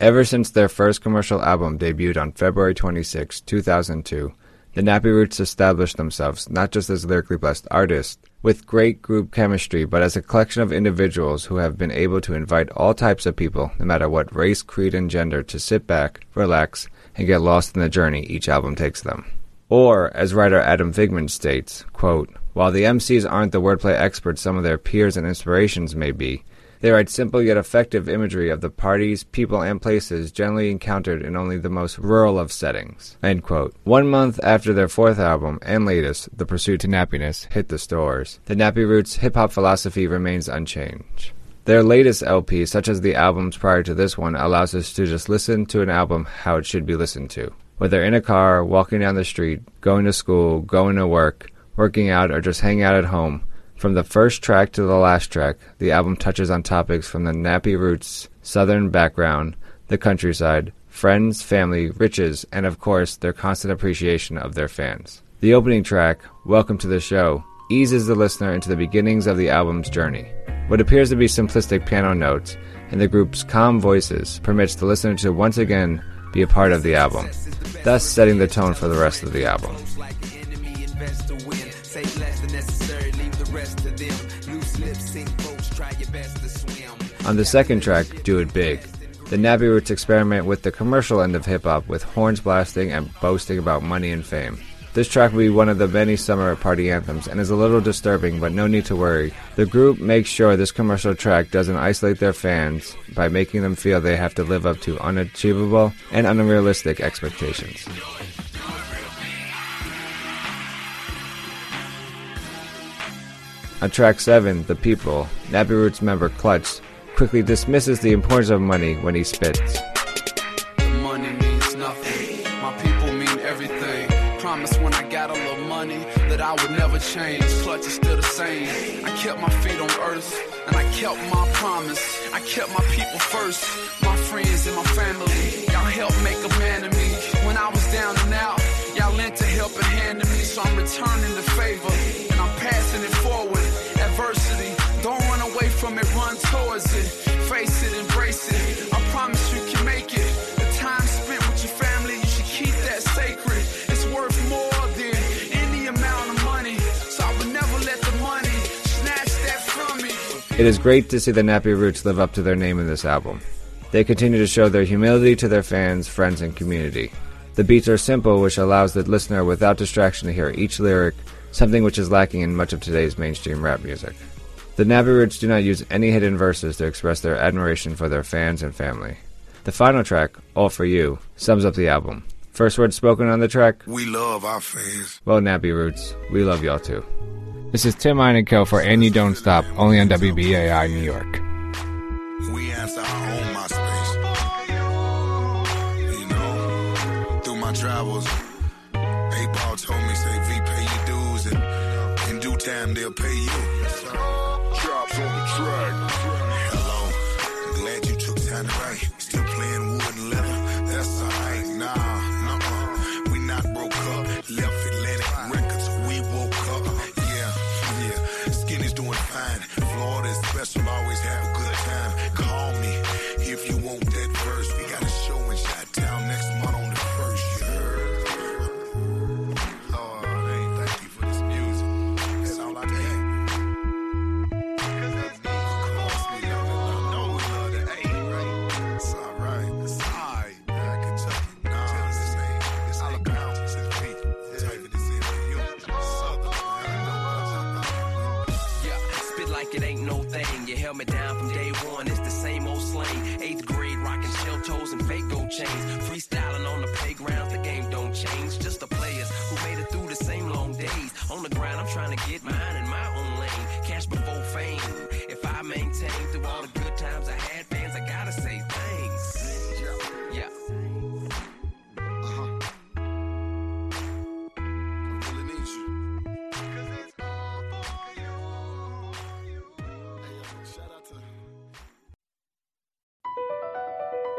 Ever since their first commercial album debuted on February 26, 2002, the Nappy Roots established themselves not just as lyrically blessed artists with great group chemistry, but as a collection of individuals who have been able to invite all types of people, no matter what race, creed, and gender, to sit back, relax, and get lost in the journey each album takes them. Or, as writer Adam Figman states, quote, While the MCs aren't the wordplay experts some of their peers and inspirations may be, they write simple yet effective imagery of the parties, people, and places generally encountered in only the most rural of settings. One month after their fourth album and latest, The Pursuit to Nappyness, hit the stores, the Nappy Roots hip hop philosophy remains unchanged. Their latest LP, such as the albums prior to this one, allows us to just listen to an album how it should be listened to. Whether in a car, walking down the street, going to school, going to work, working out, or just hanging out at home, from the first track to the last track, the album touches on topics from the nappy roots, southern background, the countryside, friends, family, riches, and of course, their constant appreciation of their fans. The opening track, Welcome to the Show, eases the listener into the beginnings of the album's journey. What appears to be simplistic piano notes and the group's calm voices permits the listener to once again be a part of the album, thus setting the tone for the rest of the album. On the second track, Do It Big, the Nappy Roots experiment with the commercial end of hip hop with horns blasting and boasting about money and fame. This track will be one of the many summer party anthems and is a little disturbing, but no need to worry. The group makes sure this commercial track doesn't isolate their fans by making them feel they have to live up to unachievable and unrealistic expectations. On track 7, The People, Nappy Roots member Clutch quickly dismisses the importance of money when he spits. Money means nothing. My people mean everything. Promise when I got a little money that I would never change. Clutch is still the same. I kept my feet on earth and I kept my promise. I kept my people first, my friends and my family. Y'all helped make a man of me. When I was down and out, y'all lent a helping hand to me, so I'm returning the favor It is great to see the Nappy Roots live up to their name in this album. They continue to show their humility to their fans, friends, and community. The beats are simple, which allows the listener without distraction to hear each lyric, something which is lacking in much of today's mainstream rap music. The Nappy Roots do not use any hidden verses to express their admiration for their fans and family. The final track, All For You, sums up the album. First word spoken on the track, We love our fans. well, Nappy Roots, we love y'all too. This is Tim Einenkill for And You Don't Stop, only on WBAI New York. We answer our own MySpace. You know, through my travels, A Ball told me, say, V, pay your dues, and in due time, they'll pay you. Special, always have day one, it's the same old slang. Eighth grade, rocking shell toes and fake gold chains. Freestyling on the playground, the game don't change. Just the players who made it through the same long days. On the grind, I'm trying to get mine in my own lane. Cash before fame. If I maintain through all the good times I had, fans, I gotta say thanks. Yeah.